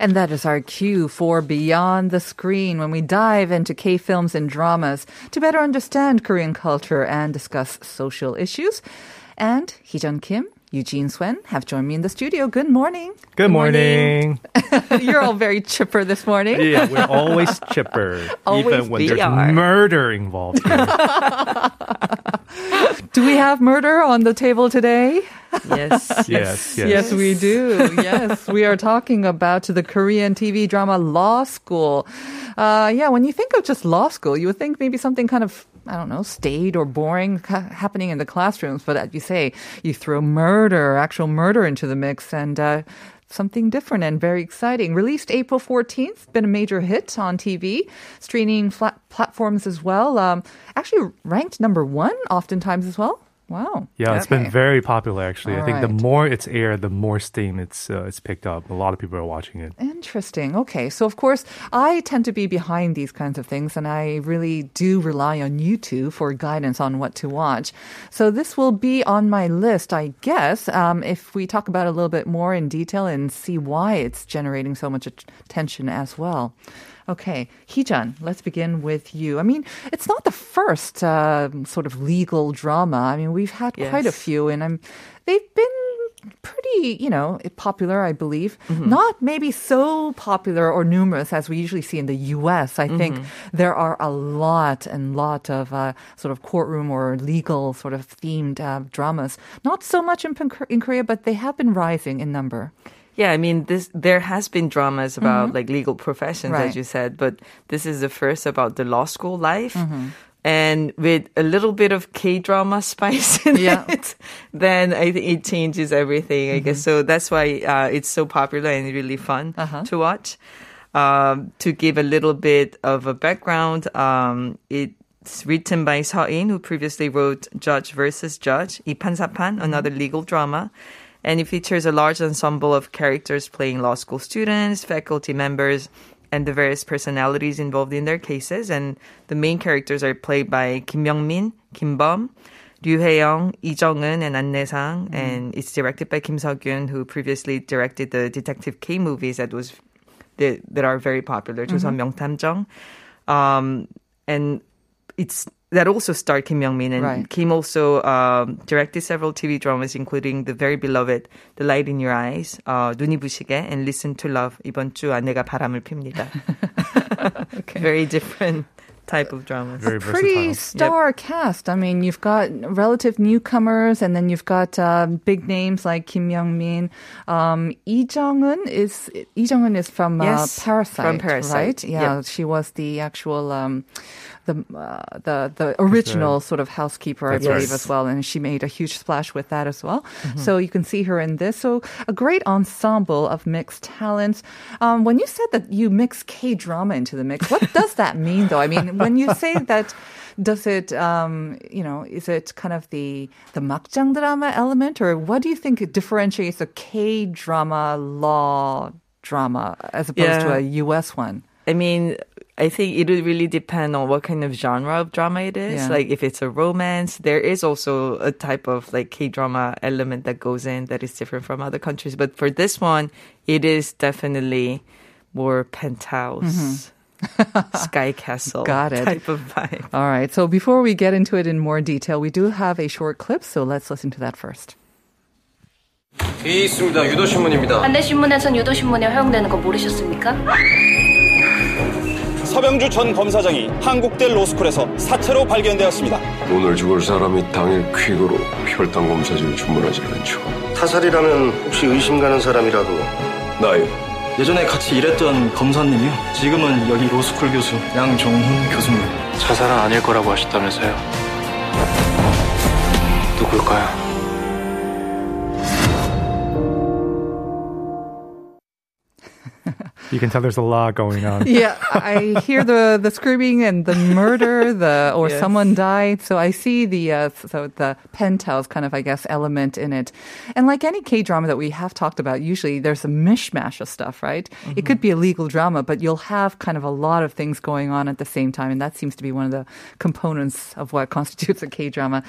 And that is our cue for Beyond the Screen when we dive into K films and dramas to better understand Korean culture and discuss social issues. And Heejun Kim, Eugene Swen have joined me in the studio. Good morning. Good morning. You're all very chipper this morning. yeah, we're always chipper, Always even when there's are. murder involved. Do we have murder on the table today? Yes. yes, yes. Yes, we do. Yes, we are talking about the Korean TV drama Law School. Uh, yeah, when you think of just law school, you would think maybe something kind of I don't know, staid or boring ca- happening in the classrooms. But as you say, you throw murder, actual murder into the mix, and uh, something different and very exciting. Released April 14th, been a major hit on TV, streaming flat platforms as well. Um, actually ranked number one oftentimes as well. Wow. Yeah, it's been very popular actually. I think the more it's aired, the more steam it's uh, it's picked up. A lot of people are watching it. Interesting. Okay. So, of course, I tend to be behind these kinds of things, and I really do rely on YouTube for guidance on what to watch. So, this will be on my list, I guess, um, if we talk about it a little bit more in detail and see why it's generating so much attention as well. Okay, Heejun, let's begin with you. I mean, it's not the first uh, sort of legal drama. I mean, we've had quite a few, and I'm, they've been pretty, you know, popular, I believe. Mm-hmm. Not maybe so popular or numerous as we usually see in the U.S. I think Mm-hmm. there are a lot and lot of uh, sort of courtroom or legal sort of themed uh, dramas. Not so much in, in Korea, but they have been rising in number. Yeah, I mean, this there has been dramas about mm-hmm. like legal professions, right. as you said, but this is the first about the law school life. Mm-hmm and with a little bit of K drama spice in yeah. it, then I think it changes everything. Mm-hmm. I guess mm-hmm. so. That's why uh, it's so popular and really fun uh-huh. to watch. Um, to give a little bit of a background, um, it's written by Seo In, who previously wrote Judge versus Judge, Ipansapan, mm-hmm. another legal drama and it features a large ensemble of characters playing law school students, faculty members, and the various personalities involved in their cases. And the main characters are played by Kim Myung-min, Kim Bum, Ryu Hye-young, Lee Jung-eun, and An Nae-sang. Mm. And it's directed by Kim Seok-yoon, who previously directed the Detective K movies that was that, that are very popular, mm-hmm. 조선 명탐정. Um, and it's that also starred Kim Myung Min, and right. Kim also um, directed several TV dramas, including the very beloved "The Light in Your Eyes," uh, "눈이 and "Listen to Love." 이번 주 아내가 바람을 핍니다. okay. Very different type of dramas. Very a pretty star yep. cast. I mean, you've got relative newcomers, and then you've got uh, big names like Kim Myung Min. Um, Lee Jung Eun is Lee Jung Eun is from uh, Parasite, from Parasite, right? Yeah, yep. she was the actual um, the uh, the the original sort of housekeeper, I believe, right. as well, and she made a huge splash with that as well. Mm-hmm. So you can see her in this. So a great ensemble of mixed talents. Um, when you said that you mix K drama into the mix, what does that mean, though? I mean, when you say that, does it, um, you know, is it kind of the the makjang drama element, or what do you think differentiates a K drama law drama as opposed to a U.S. one? I mean, I think it would really depend on what kind of genre of drama it is. Yeah. Like if it's a romance, there is also a type of like K drama element that goes in that is different from other countries. But for this one, it is definitely more penthouse, sky castle Mm-hmm. Got it. type of vibe. All right. So before we get into it in more detail, we do have a short clip. So let's listen to that first. 이 있습니다. 유도신문입니다. 반대 신문에선 유도 신문이 허용되는 거 모르셨습니까? 서병주 전 검사장이 한국대 로스쿨에서 사체로 발견되었습니다. 오늘 죽을 사람이 당일 퀵으로 혈당 검사지를 주문하지 않죠. 타살이라면 혹시 의심 가는 사람이라도 나요. 예전에 같이 일했던 검사님이요. 지금은 여기 로스쿨 교수 양종훈 교수님. 자살은 아닐 거라고 하셨다면서요. 누굴까요? You can tell there's a lot going on. Yeah, I hear the the screaming and the murder, the or Yes. someone died. So I see the uh, so the penthouse kind of I guess element in it. And like any K drama that we have talked about, usually there's a mishmash of stuff, right? It could be a legal drama, but you'll have kind of a lot of things going on at the same time, and that seems to be one of the components of what constitutes a K drama.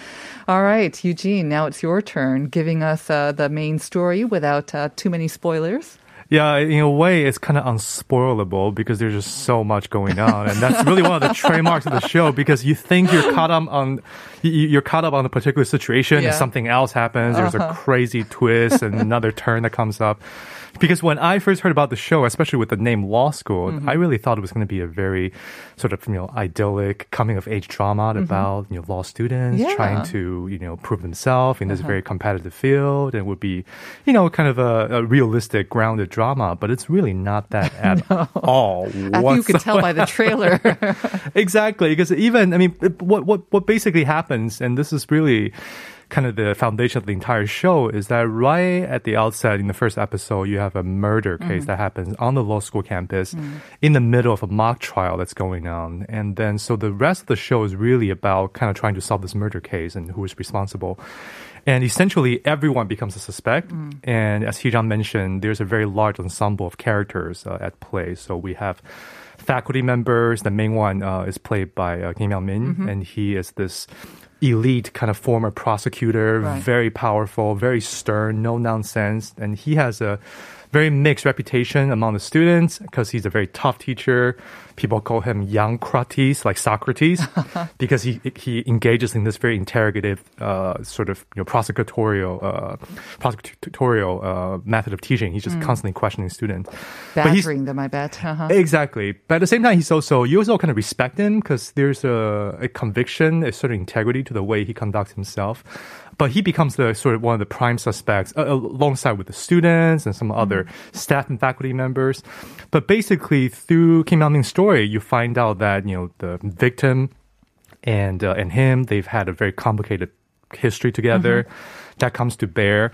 All right, Eugene, now it's your turn, giving us uh, the main story without uh, too many spoilers. Yeah, in a way, it's kind of unspoilable because there's just so much going on, and that's really one of the trademarks of the show. Because you think you're caught up on, you- you're caught up on a particular situation, Yeah. and something else happens. There's Uh-huh. a crazy twist and another turn that comes up. Because when I first heard about the show, especially with the name Law School, Mhm. I really thought it was going to be a very sort of you know idyllic coming of age drama Mhm. about you know law students Yeah. trying to you know prove themselves in this Uh-huh. very competitive field, and would be you know kind of a, a realistic, grounded drama. Drama, but it's really not that at all. I think you can tell by the trailer. exactly, because even I mean, what what what basically happens, and this is really kind of the foundation of the entire show, is that right at the outset in the first episode, you have a murder case Mhm. that happens on the law school campus Mm. in the middle of a mock trial that's going on, and then so the rest of the show is really about kind of trying to solve this murder case and who is responsible. And essentially, everyone becomes a suspect. Mm. And as Heejun mentioned, there's a very large ensemble of characters uh, at play. So we have faculty members. The main one uh, is played by uh, Kim Myung-min, Mhm. and he is this elite kind of former prosecutor, Right. very powerful, very stern, no nonsense, and he has a very mixed reputation among the students because he's a very tough teacher. People call him young Krates, like Socrates, because he he engages in this very interrogative uh, sort of you know prosecutorial uh, prosecutorial uh, method of teaching. He's just Mm. constantly questioning students. Badgering them, I bet. Uh-huh. Exactly. But at the same time, he's also, you also kind of respect him because there's a, a conviction, a certain integrity to the way he conducts himself. But he becomes the sort of one of the prime suspects uh, alongside with the students and some other staff and faculty members. But basically, through Kim Myung-min's story, you find out that, you know, the victim and, uh, and him, they've had a very complicated history together that comes to bear.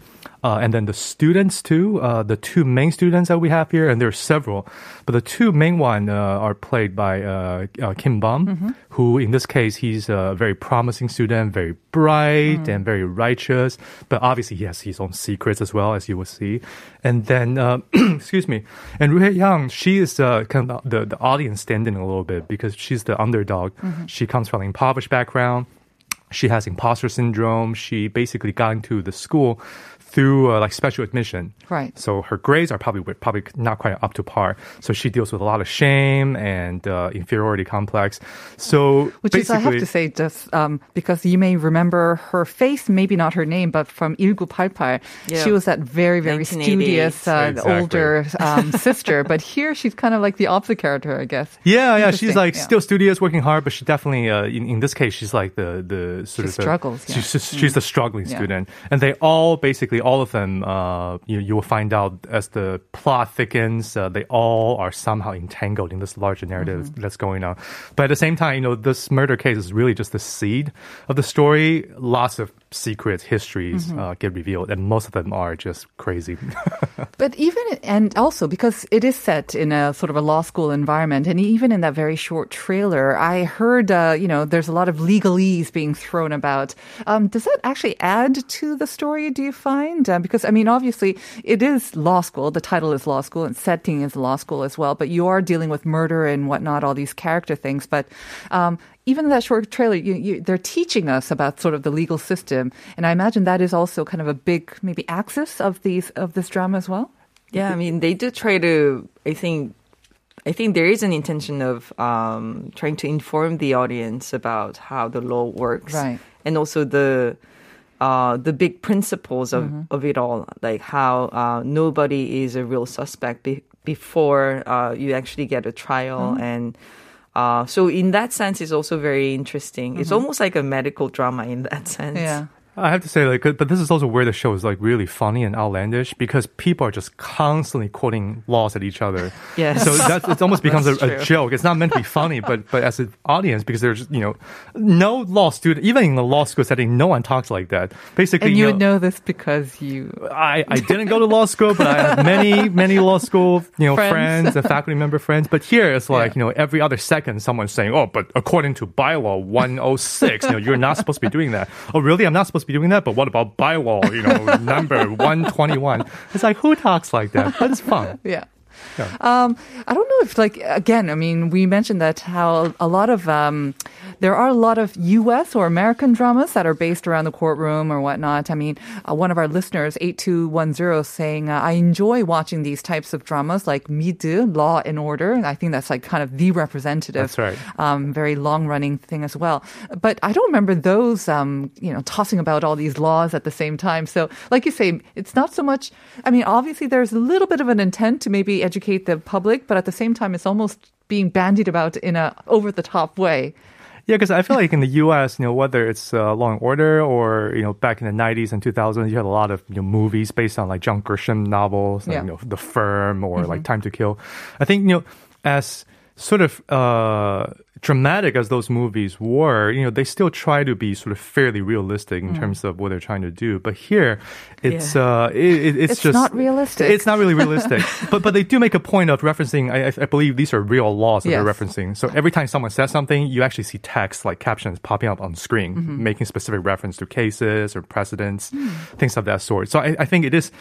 Uh, and then the students too, uh, the two main students that we have here, and there are several, but the two main one uh, are played by uh, uh, Kim Bum, Mhm. who in this case he's a very promising student, very bright Mm. and very righteous, but obviously he has his own secrets as well, as you will see. And then, uh, excuse me, and Rui Yang, she is uh, kind of the, the audience standing a little bit because she's the underdog. Mhm. She comes from an impoverished background she has imposter syndrome. She basically got into the school through uh, like special admission. Right. So her grades are probably probably not quite up to par. So she deals with a lot of shame and uh, inferiority complex. So Which is, I have to say, just um, because you may remember her face, maybe not her name, but from 1988, Yeah. she was that very, very studious, uh, Exactly. older um, sister. But here she's kind of like the opposite character, I guess. Yeah, yeah, she's like yeah. still studious, working hard, but she definitely, uh, in, in this case, she's like the the sort She of the- struggles, yeah. She's she's, she's the struggling Yeah. student, and they all basically all of them, uh, you you will find out as the plot thickens, uh, they all are somehow entangled in this larger narrative Mm-hmm. that's going on. But at the same time, you know, this murder case is really just the seed of the story. Lots of secrets, histories Mhm. uh, get revealed, and most of them are just crazy. But even, and also because it is set in a sort of a law school environment, and even in that very short trailer, I heard, uh, you know, there's a lot of legalese being thrown about. Um, does that actually add to the story, do you find? Uh, because, I mean, obviously, it is law school. The title is law school, and setting is law school as well, but you are dealing with murder and whatnot, all these character things. But um, even in that short trailer, you, you, they're teaching us about sort of the legal system, and I imagine that is also kind of a big maybe axis of these of this drama as well. Yeah, I mean, they do try to. I think, I think there is an intention of um, trying to inform the audience about how the law works, Right. And also the uh, the big principles of, Mhm. of it all, like how uh, nobody is a real suspect be- before uh, you actually get a trial, Mhm. and uh, so in that sense, it's also very interesting. It's Mhm. almost like a medical drama in that sense. Yeah. I have to say, like, but this is also where the show is like really funny and outlandish because people are just constantly quoting laws at each other. Yes. So that's it almost becomes a, a joke. It's not meant to be funny, but but as an audience, because there's you know no law student, even in the law school setting, no one talks like that. Basically, And you know, would know this because you. I, I didn't go to law school, but I have many, many law school, you know, Friends. friends, and faculty member friends. But here it's like, you know, every other second someone's saying, oh, but according to bylaw 106, you know, you're not supposed to be doing that. Oh, really? I'm not supposed to be doing that? But what about bylaw, you know, number 121? It's like, who talks like that? But it's fun. Yeah. Yeah. Um, I don't know if, like, again, I mean, we mentioned that how a lot of, um, there are a lot of U.S. or American dramas that are based around the courtroom or whatnot. I mean, uh, one of our listeners, 8210, saying, uh, I enjoy watching these types of dramas like Mi드, Law and Order. And I think that's like kind of the representative, That's right. um, very long running thing as well. But I don't remember those, um, you know, tossing about all these laws at the same time. So, like you say, it's not so much, I mean, obviously there's a little bit of an intent to maybe educate the public, but at the same time, it's almost being bandied about in a over the top way. Yeah, because I feel like in the U.S., you know, whether it's uh, Law and Order or you know back in the '90s and 2000s, you had a lot of you know movies based on like John Grisham novels, like, Yeah. you know, The Firm or like Time to Kill. I think you know as sort of uh, dramatic as those movies were, you know, they still try to be sort of fairly realistic in terms of what they're trying to do. But here, it's uh, it, it- it's, It's just not realistic. It's not really realistic. but but they do make a point of referencing. I, I- believe these are real laws that they're referencing. So every time someone says something, you actually see text like captions popping up on screen, Mm-hmm. making specific reference to cases or precedents, Hmm. things of that sort. So I, I think it is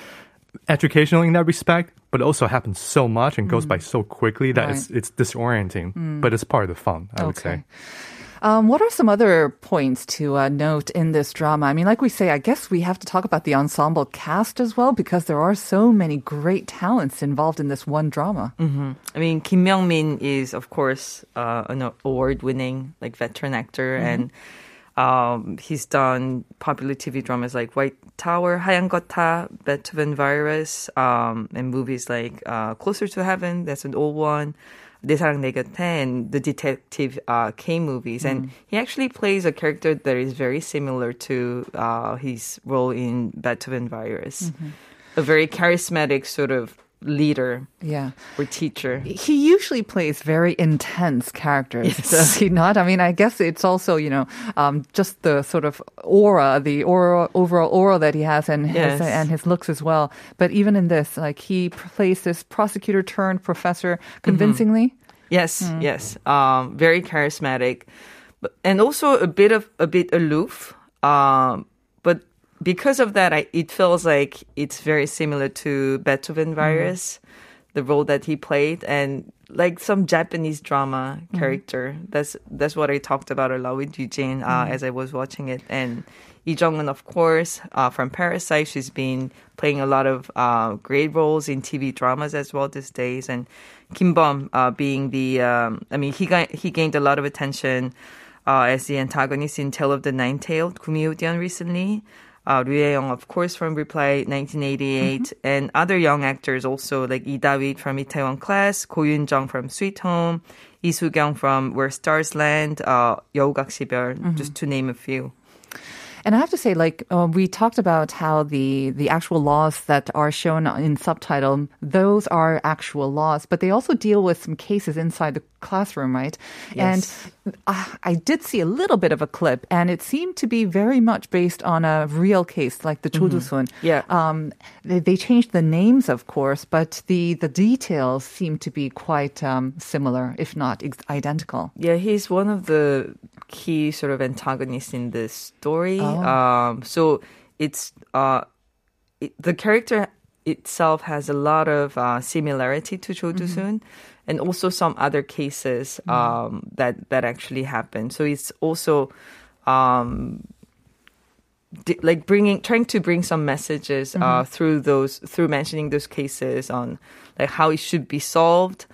educational in that respect, but it also happens so much and goes by so quickly that it's it's disorienting. But it's part of the fun, I would say. Um, what are some other points to uh, note in this drama? I mean, like we say, I guess we have to talk about the ensemble cast as well because there are so many great talents involved in this one drama. I mean, Kim Myung Min is, of course, uh, an award-winning like veteran actor, and um, he's done popular TV dramas like White Tower, 하얀 거타, Beethoven Virus, um, and movies like uh, Closer to Heaven. That's an old one. 내 사랑 내 곁에 and the detective uh, K movies, and he actually plays a character that is very similar to uh, his role in Beethoven Virus. A very charismatic sort of leader Yeah. or teacher. He usually plays very intense characters, Yes. does he not? I mean, I guess it's also, you know, um, just the sort of aura, the aura, overall aura that he has and Yes. his, and his looks as well. But even in this, like he plays this prosecutor turned professor convincingly. Yes, yes. Um, very charismatic, but and also a bit of a bit aloof. Um, because of that, I, it feels like it's very similar to Beethoven Virus, the role that he played, and like some Japanese drama character. That's that's what I talked about a lot with Eugene uh, as I was watching it, and. Lee Jung-eun, of course, uh, from Parasite. She's been playing a lot of uh, great roles in TV dramas as well these days. And Kim Bum uh, being the, um, I mean, he got, he gained a lot of attention uh, as the antagonist in Tale of the Nine-Tailed Gumihodeon recently Uh, Ryu Young, of course, from Reply 1988, and other young actors also like Lee Da-wit from Itaewon Class, Ko Yun-jung from Sweet Home, Lee Soo-kyung from Where Stars Land, uh, 여우각 시별, just to name a few. And I have to say, like uh, we talked about how the the actual laws that are shown in subtitle, those are actual laws, but they also deal with some cases inside the classroom, right? Yes. And uh, I did see a little bit of a clip, and it seemed to be very much based on a real case, like the Cho Doo-sun. Yeah. Um, they, they changed the names, of course, but the the details seem to be quite um, similar, if not ex- identical. Yeah, he's one of the key sort of antagonists in this story. Oh. Um, so it's uh, it, the character itself has a lot of uh, similarity to Cho Doo-sun, and also some other cases um, that that actually happened. So it's also um, di- like bringing trying to bring some messages uh, through those through mentioning those cases on like how it should be solved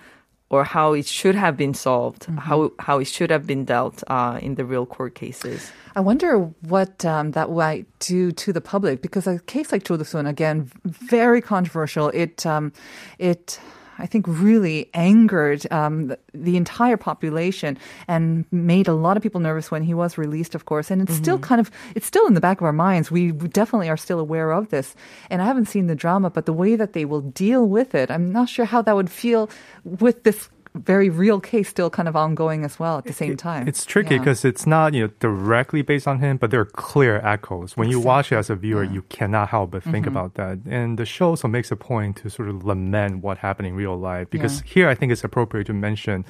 or how it should have been solved how how it should have been dealt uh, in the real court cases I wonder what um, that might do to the public because a case like Cho Doo-sun, again, very controversial. It, um, it, I think, really angered um, the, the entire population and made a lot of people nervous when he was released, of course. And it's still kind of, it's still in the back of our minds. We definitely are still aware of this. And I haven't seen the drama, but the way that they will deal with it, I'm not sure how that would feel with this very real case still kind of ongoing as well at the same time. It's tricky Yeah. because it's not you know directly based on him, but there are clear echoes. When you watch it as a viewer, you cannot help but think Mhm. about that. And the show also makes a point to sort of lament what happened in real life. Because Yeah. here, I think it's appropriate to mention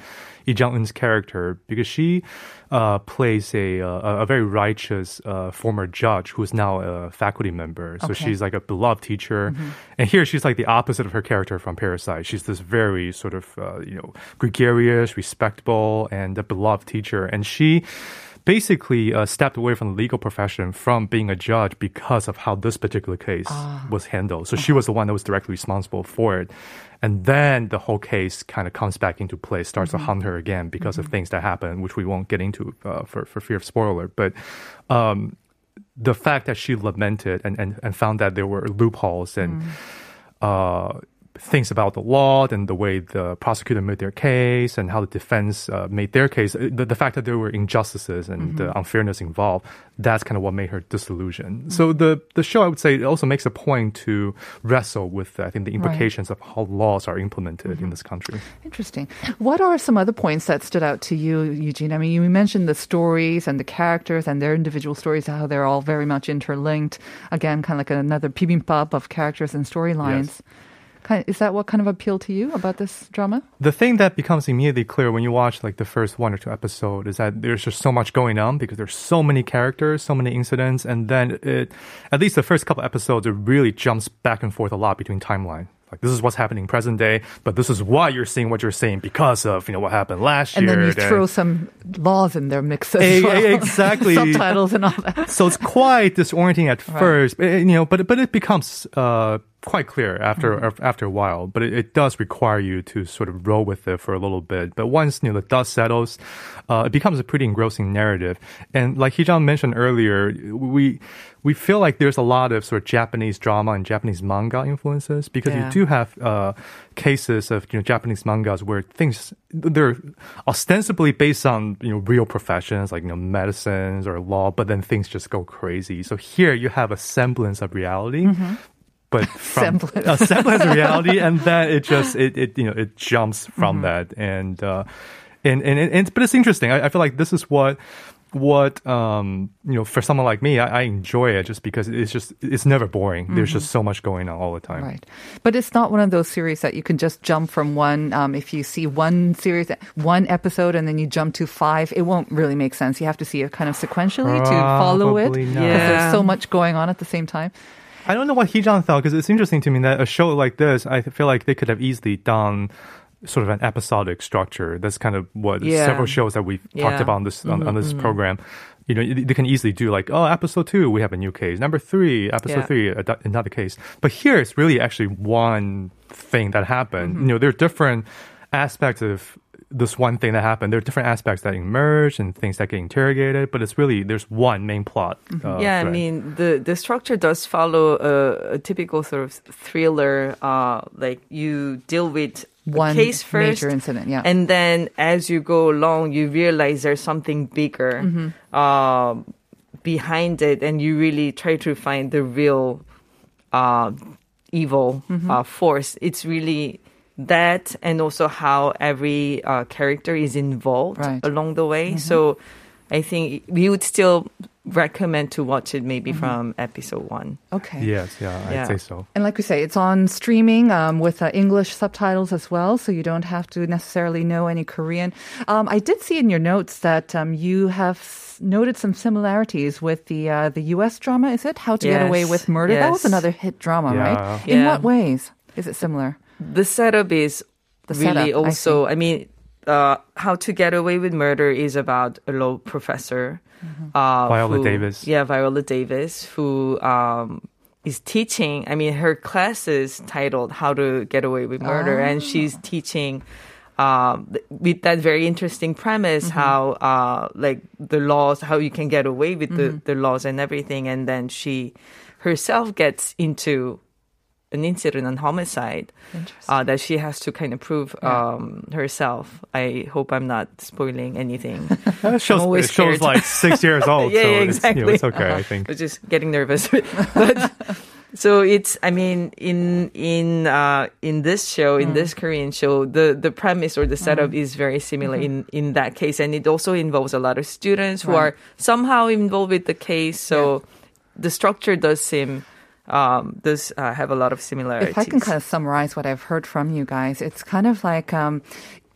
Lee Jung Eun's character because she uh, plays a, uh, a very righteous uh, former judge who is now a faculty member. So Okay. she's like a beloved teacher, and here she's like the opposite of her character from Parasite. She's this very sort of uh, you know gregarious, respectable, and a beloved teacher, and she basically uh, stepped away from the legal profession from being a judge because of how this particular case was handled. So she was the one that was directly responsible for it. And then the whole case kind of comes back into play, starts to haunt her again because of things that happen, which we won't get into uh, for, for fear of spoiler. But um, the fact that she lamented and, and, and found that there were loopholes and uh, things about the law and the way the prosecutor made their case and how the defense uh, made their case, uh, the, the fact that there were injustices and uh, unfairness involved, that's kind of what made her disillusioned. So the, the show, I would say, it also makes a point to wrestle with, I think, the implications of how laws are implemented in this country. Interesting. What are some other points that stood out to you, Eugene? I mean, you mentioned the stories and the characters and their individual stories, how they're all very much interlinked. Again, kind of like another bibimbap of characters and storylines. Kind is that what kind of appealed to you about this drama? The thing that becomes immediately clear when you watch like the first one or two episodes is that there's just so much going on because there's so many characters, so many incidents, and then it, at least the first couple episodes, it really jumps back and forth a lot between timeline. Like this is what's happening present day, but this is why you're seeing what you're seeing because of you know what happened last And year. And then you throw some laws in their mix as Eh, well. eh, exactly. Subtitles and all that. so it's quite disorienting at Right. first, but, you know, but but it becomes uh, quite clear after Mm-hmm. after a while. But it, it does require you to sort of roll with it for a little bit. But once you know the dust settles, uh, it becomes a pretty engrossing narrative. And like Heejun mentioned earlier, we we feel like there's a lot of sort of Japanese drama and Japanese manga influences because Yeah. you do have uh, cases of you know Japanese mangas where things they're ostensibly based on you know real professions like you know medicines or law, but then things just go crazy. So here you have a semblance of reality. But from a semblance of reality, and then it just it, it you know it jumps from that, and uh, and, and and and- but it's interesting. I, I feel like this is what what um you know for someone like me, I, I enjoy it just because it's just it's never boring. There's just so much going on all the time. Right. But it's not one of those series that you can just jump from one. Um, if you see one series, one episode, and then you jump to five, it won't really make sense. You have to see it kind of sequentially to follow it. Probably Because not. there's so much going on at the same time. I don't know what Heejun thought because it's interesting to me that a show like this, I feel like they could have easily done sort of an episodic structure. That's kind of what Yeah. several shows that we've talked about on this on, on this mm-hmm. program. You know, they can easily do like, oh, episode two, we have a new case. Number three, episode Yeah. three, another case. But here, it's really actually one thing that happened. Mm-hmm. You know, there are different aspects of this one thing that happened. There are different aspects that emerge and things that get interrogated, but it's really there's one main plot. uh, yeah, I mean the the structure does follow a, a typical sort of thriller. Uh, like you deal with One a case first, major incident, yeah. and then as you go along, you realize there's something bigger uh, behind it, and you really try to find the real uh, evil uh, force. It's really that, and also how every uh, character is involved Right. along the way. So, I think we would still recommend to watch it maybe from episode one. Okay. Yes, yeah, I'd say so. And like we say, it's on streaming um, with uh, English subtitles as well, so you don't have to necessarily know any Korean. Um, I did see in your notes that um, you have s- noted some similarities with the uh, the U.S. drama. Is it How to Get Away with Murder? That was another hit drama, Yeah. right? In what ways is it similar? The setup is The really setup, also. I, mean, uh, how to get away with murder is about a law professor, Mm-hmm. uh, Viola who- Davis. Yeah, Viola Davis, who um, is teaching. I mean, her class is titled "How to Get Away with Murder," and Ah. she's teaching. Um, with that very interesting premise, Mm-hmm. how uh, like the laws, how you can get away with Mm-hmm. the, the laws and everything, and then she herself gets into an incident on homicide uh, that she has to kind of prove um, herself. I hope I'm not spoiling anything. That shows, I'm always it shows scared. like six years old. yeah, so yeah, it's, you know, it's okay, I think. I was just getting nervous. but so it's I mean in in uh, in this show in this Korean show the the premise or the setup is very similar in in that case and it also involves a lot of students who are somehow involved with the case so the structure does seem um, does uh, have a lot of similarities. If I can kind of summarize what I've heard from you guys, it's kind of like um,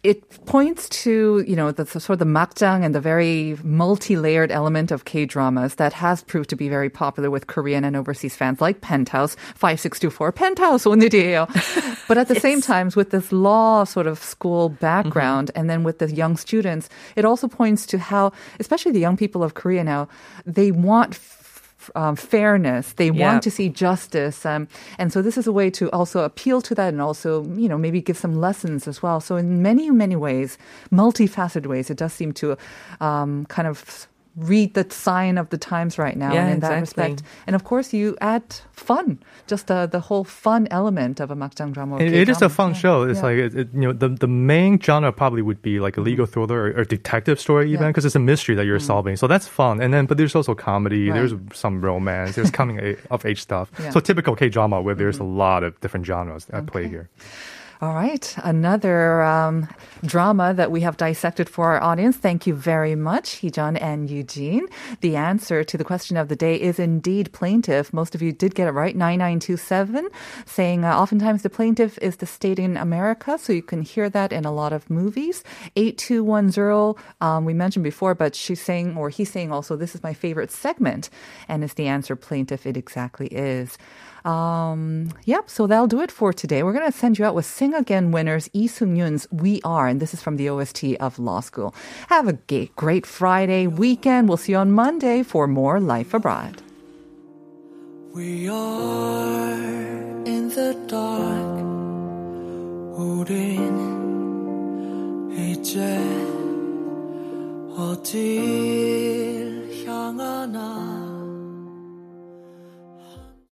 it points to you know the, the sort of the makjang and the very multi-layered element of K dramas that has proved to be very popular with Korean and overseas fans, like Penthouse five six two four Penthouse 오늘이에요. but at the same time, with this law sort of school background, and then with the young students, it also points to how, especially the young people of Korea now, they want. um, fairness. They Yeah. want to see justice. Um, and so this is a way to also appeal to that and also, you know, maybe give some lessons as well. So in many, many ways, multifaceted ways, it does seem to um, kind of read the sign of the times right now. Yeah, and in that respect. And of course, you add fun, just uh, the whole fun element of a makjang drama. It, it is a K-drama. fun Yeah. show. It's Yeah. like it, it- you know the the main genre probably would be like a legal mm-hmm. thriller or, or detective story even Yeah. because it's a mystery that you're mm-hmm. solving. So that's fun. And then but there's also comedy. Right. There's some romance. There's coming of age stuff. Yeah. So typical K drama where there's mm-hmm. a lot of different genres at play here. All right. Another um, drama that we have dissected for our audience. Thank you very much, Heejun and Eugene. The answer to the question of the day is indeed plaintiff. Most of you did get it right. 9927 saying uh, oftentimes the plaintiff is the state in America. So you can hear that in a lot of movies. 8210, um, we mentioned before, but she's saying, or he's saying also, this is my favorite segment. And is the answer plaintiff? It exactly is. Um, yep, so that'll do it for today. We're going to send you out with Sing Again winners Lee Seung Yoon's We Are, and this is from the OST of Law School. Have a great Friday weekend. We'll see you on Monday for more Life Abroad. We are in the dark, 우린 이제 어딜 향하나.